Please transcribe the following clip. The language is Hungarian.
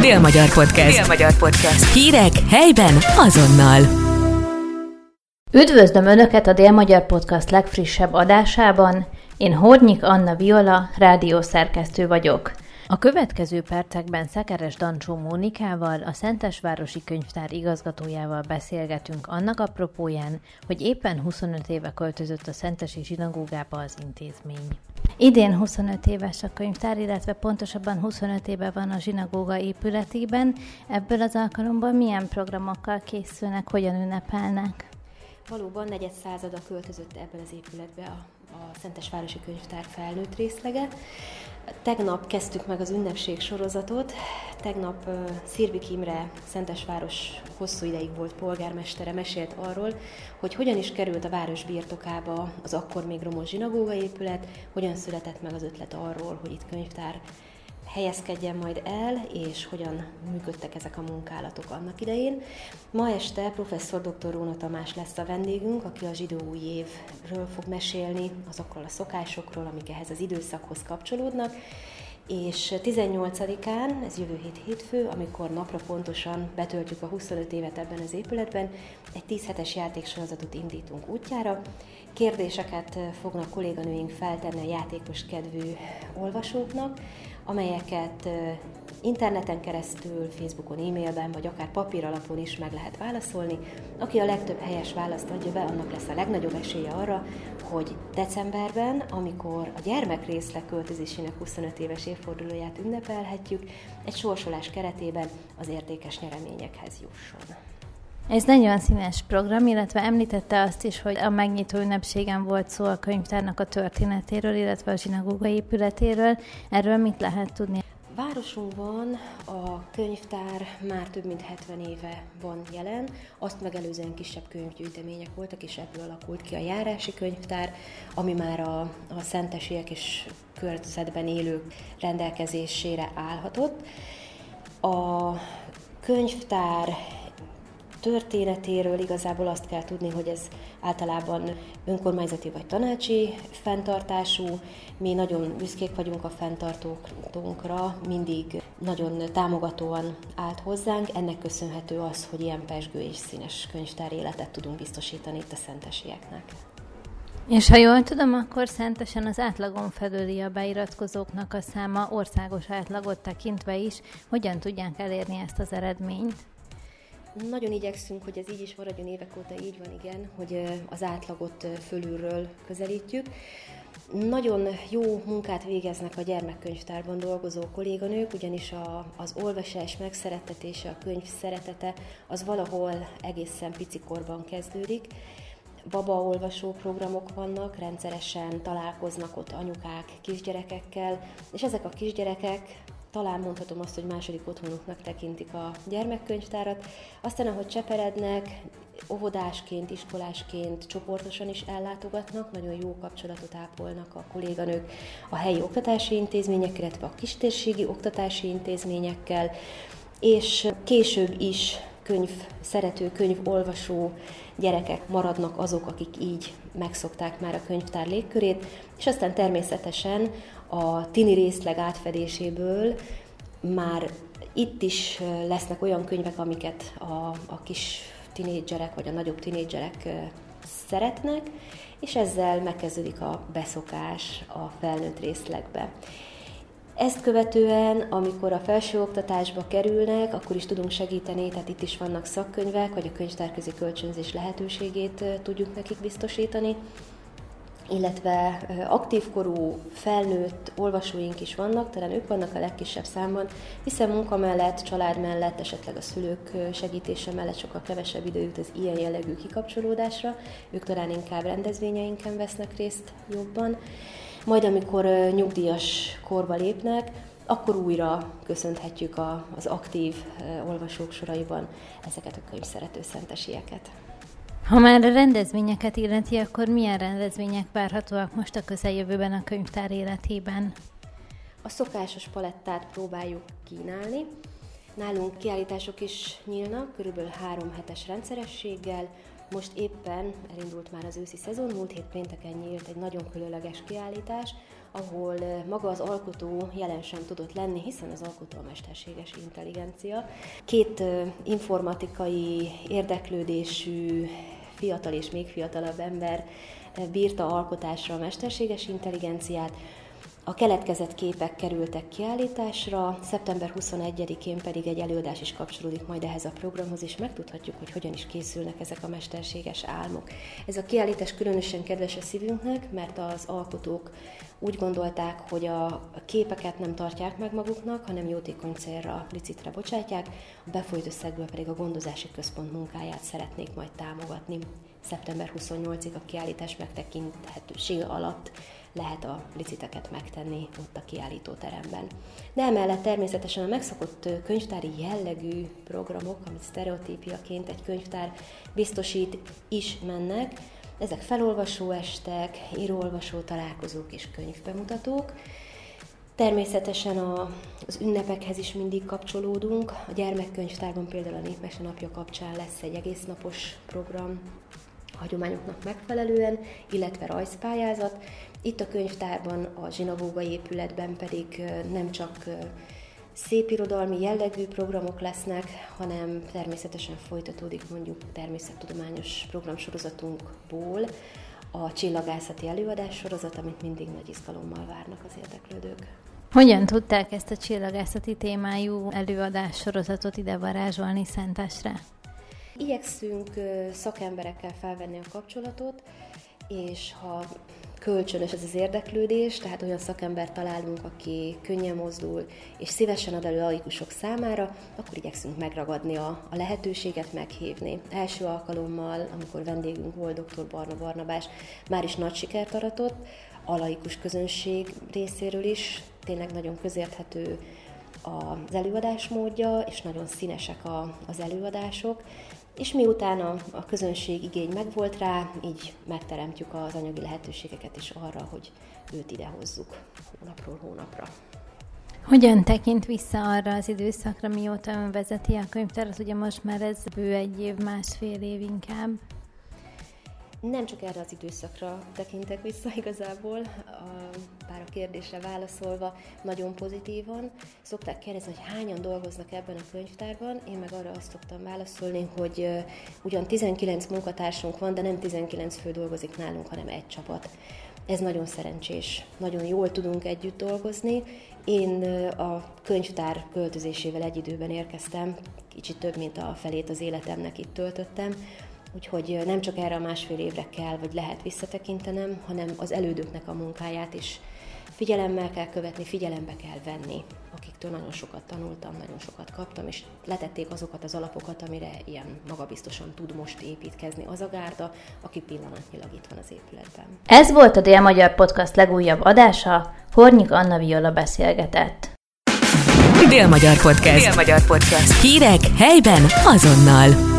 Dél-Magyar Podcast. Dél-Magyar Podcast. Hírek helyben azonnal. Üdvözlöm Önöket a Dél-Magyar Podcast legfrissebb adásában. Én Hornyik Anna Viola, rádiószerkesztő vagyok. A következő percekben Szekeres Dancsó Mónikával, a Szentesvárosi Könyvtár igazgatójával beszélgetünk annak apropóján, hogy éppen 25 éve költözött a Szentesi zsinagógába az intézmény. Idén 25 éves a könyvtár, illetve pontosabban 25 éve van a zsinagóga épületében. Ebből az alkalomból milyen programokkal készülnek, hogyan ünnepelnek? Valóban negyed százada költözött ebben az épületbe a, a Szentesvárosi Könyvtár felnőtt részlege. Tegnap kezdtük meg az ünnepség sorozatot. Tegnap uh, Szirvik Imre Szentesváros hosszú ideig volt polgármestere, mesélt arról, hogy hogyan is került a város birtokába az akkor még romos zsinagóga épület, hogyan született meg az ötlet arról, hogy itt könyvtár helyezkedjen majd el, és hogyan működtek ezek a munkálatok annak idején. Ma este professzor dr. Róna Tamás lesz a vendégünk, aki a zsidó új évről fog mesélni, azokról a szokásokról, amik ehhez az időszakhoz kapcsolódnak, és 18-án, ez jövő hét hétfő, amikor napra pontosan betöltjük a 25 évet ebben az épületben, egy 10 hetes játéksorozatot indítunk útjára. Kérdéseket fognak kolléganőink feltenni a játékos kedvű olvasóknak, amelyeket interneten keresztül, Facebookon, e-mailben, vagy akár papír alapon is meg lehet válaszolni. Aki a legtöbb helyes választ adja be, annak lesz a legnagyobb esélye arra, hogy decemberben, amikor a gyermekrészleg költözésének 25 éves évfordulóját ünnepelhetjük, egy sorsolás keretében az értékes nyereményekhez jusson. Ez nagyon színes program, illetve említette azt is, hogy a megnyitó ünnepségen volt szó a könyvtárnak a történetéről, illetve a zsinagóga épületéről. Erről mit lehet tudni? Városunkban a könyvtár már több mint 70 éve van jelen, azt megelőzően kisebb könyvgyűjtemények voltak, és ebből alakult ki a járási könyvtár, ami már a, a szentesiek és körzetben élők rendelkezésére állhatott. A könyvtár történetéről igazából azt kell tudni, hogy ez általában önkormányzati vagy tanácsi fenntartású. Mi nagyon büszkék vagyunk a fenntartókra, mindig nagyon támogatóan állt hozzánk. Ennek köszönhető az, hogy ilyen pesgő és színes könyvtár életet tudunk biztosítani itt a szentesieknek. És ha jól tudom, akkor szentesen az átlagon felüli a beiratkozóknak a száma országos átlagot tekintve is. Hogyan tudják elérni ezt az eredményt? Nagyon igyekszünk, hogy ez így is maradjon évek óta így van, igen, hogy az átlagot fölülről közelítjük. Nagyon jó munkát végeznek a gyermekkönyvtárban dolgozó kolléganők, ugyanis a, az olvasás megszerettetése, a könyv szeretete az valahol egészen picikorban kezdődik. Baba olvasó programok vannak, rendszeresen találkoznak ott anyukák kisgyerekekkel, és ezek a kisgyerekek talán mondhatom azt, hogy második otthonuknak tekintik a gyermekkönyvtárat. Aztán, ahogy cseperednek, óvodásként, iskolásként csoportosan is ellátogatnak, nagyon jó kapcsolatot ápolnak a kolléganők a helyi oktatási intézményekkel, illetve a kistérségi oktatási intézményekkel, és később is könyv szerető, könyv olvasó gyerekek maradnak azok, akik így megszokták már a könyvtár légkörét, és aztán természetesen a tini részleg átfedéséből már itt is lesznek olyan könyvek, amiket a, a kis tinédzserek vagy a nagyobb tinédzserek szeretnek, és ezzel megkezdődik a beszokás a felnőtt részlegbe. Ezt követően, amikor a felsőoktatásba kerülnek, akkor is tudunk segíteni, tehát itt is vannak szakkönyvek, vagy a könyvtárközi kölcsönzés lehetőségét tudjuk nekik biztosítani illetve aktívkorú, felnőtt olvasóink is vannak, talán ők vannak a legkisebb számban, hiszen munka mellett, család mellett, esetleg a szülők segítése mellett sokkal kevesebb idő jut az ilyen jellegű kikapcsolódásra, ők talán inkább rendezvényeinken vesznek részt jobban. Majd amikor nyugdíjas korba lépnek, akkor újra köszönhetjük az aktív olvasók soraiban ezeket a könyvszerető szentesieket. Ha már a rendezvényeket illeti, akkor milyen rendezvények várhatóak most a közeljövőben a könyvtár életében? A szokásos palettát próbáljuk kínálni. Nálunk kiállítások is nyílnak, körülbelül három hetes rendszerességgel. Most éppen elindult már az őszi szezon, múlt hét pénteken nyílt egy nagyon különleges kiállítás, ahol maga az alkotó jelen sem tudott lenni, hiszen az alkotó a mesterséges intelligencia. Két informatikai érdeklődésű fiatal és még fiatalabb ember bírta alkotásra a mesterséges intelligenciát, a keletkezett képek kerültek kiállításra, szeptember 21-én pedig egy előadás is kapcsolódik majd ehhez a programhoz, és megtudhatjuk, hogy hogyan is készülnek ezek a mesterséges álmok. Ez a kiállítás különösen kedves a szívünknek, mert az alkotók úgy gondolták, hogy a képeket nem tartják meg maguknak, hanem jótékony célra, licitre bocsátják, a befolyt összegből pedig a gondozási központ munkáját szeretnék majd támogatni. Szeptember 28-ig a kiállítás megtekinthetőség alatt lehet a liciteket megtenni ott a kiállítóteremben. De emellett természetesen a megszokott könyvtári jellegű programok, amit sztereotípiaként egy könyvtár biztosít, is mennek. Ezek felolvasó estek, íróolvasó találkozók és könyvbemutatók. Természetesen a, az ünnepekhez is mindig kapcsolódunk. A gyermekkönyvtárban például a Népmese napja kapcsán lesz egy egész napos program, hagyományoknak megfelelően, illetve rajzpályázat. Itt a könyvtárban, a zsinagóga épületben pedig nem csak szépirodalmi jellegű programok lesznek, hanem természetesen folytatódik mondjuk természettudományos programsorozatunkból a csillagászati előadás sorozat, amit mindig nagy izgalommal várnak az érdeklődők. Hogyan tudták ezt a csillagászati témájú előadás sorozatot ide varázsolni Szentesre? Igyekszünk szakemberekkel felvenni a kapcsolatot, és ha kölcsönös ez az érdeklődés, tehát olyan szakember találunk, aki könnyen mozdul, és szívesen ad elő laikusok számára, akkor igyekszünk megragadni a, a lehetőséget, meghívni. Első alkalommal, amikor vendégünk volt dr. Barna Barnabás, már is nagy sikert aratott, a laikus közönség részéről is, tényleg nagyon közérthető az előadás módja, és nagyon színesek a, az előadások, és miután a, a közönség igény megvolt rá, így megteremtjük az anyagi lehetőségeket is arra, hogy őt ide hozzuk hónapról hónapra. Hogyan tekint vissza arra az időszakra, mióta ön vezeti a könyvtárat? Ugye most már ez bő egy év, másfél év inkább nem csak erre az időszakra tekintek vissza igazából, pár a kérdésre válaszolva, nagyon pozitívan. Szokták kérdezni, hogy hányan dolgoznak ebben a könyvtárban, én meg arra azt szoktam válaszolni, hogy ugyan 19 munkatársunk van, de nem 19 fő dolgozik nálunk, hanem egy csapat. Ez nagyon szerencsés, nagyon jól tudunk együtt dolgozni. Én a könyvtár költözésével egy időben érkeztem, kicsit több, mint a felét az életemnek itt töltöttem, Úgyhogy nem csak erre a másfél évre kell, vagy lehet visszatekintenem, hanem az elődöknek a munkáját is figyelemmel kell követni, figyelembe kell venni, akiktől nagyon sokat tanultam, nagyon sokat kaptam, és letették azokat az alapokat, amire ilyen magabiztosan tud most építkezni az a gárda, aki pillanatnyilag itt van az épületben. Ez volt a Dél-Magyar Podcast legújabb adása, Hornyik Anna Viola beszélgetett. Dél-Magyar Podcast. Dél-Magyar Podcast. Hírek helyben azonnal.